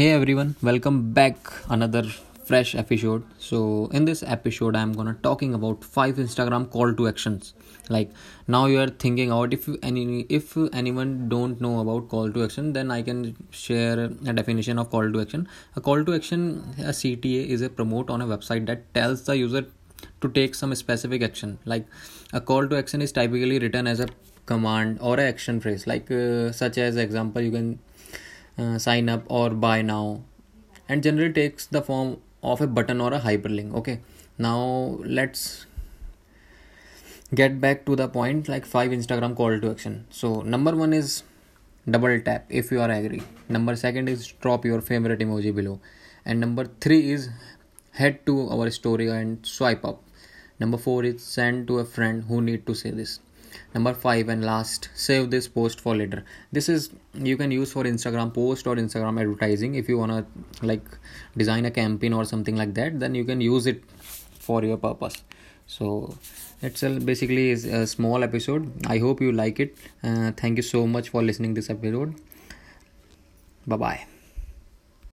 Hey everyone, welcome back another fresh episode. So in this episode I'm gonna talking about five Instagram call to actions. Like now you are thinking about if any if anyone don't know about call to action, then I can share a definition of call to action. A call to action, a CTA is a promote on a website that tells the user to take some specific action. Like a call to action is typically written as a command or action phrase. Like uh, such as example you can uh, sign up or buy now. And generally takes the form of a button or a hyperlink okay? Now let's get back to the point like five instagram call to action. So number one is double tap if you are agree. Number second is drop your favorite emoji below. And number three is head to our story and swipe up. Number four is send to a friend who need to say this number five and last save this post for later. This is you can use for instagram post or instagram advertising. If you want to like design a campaign or something like that then you can use it for your purpose. So it's a, basically is a small episode. I hope you like it. Uh, thank you so much for listening this episode. Bye bye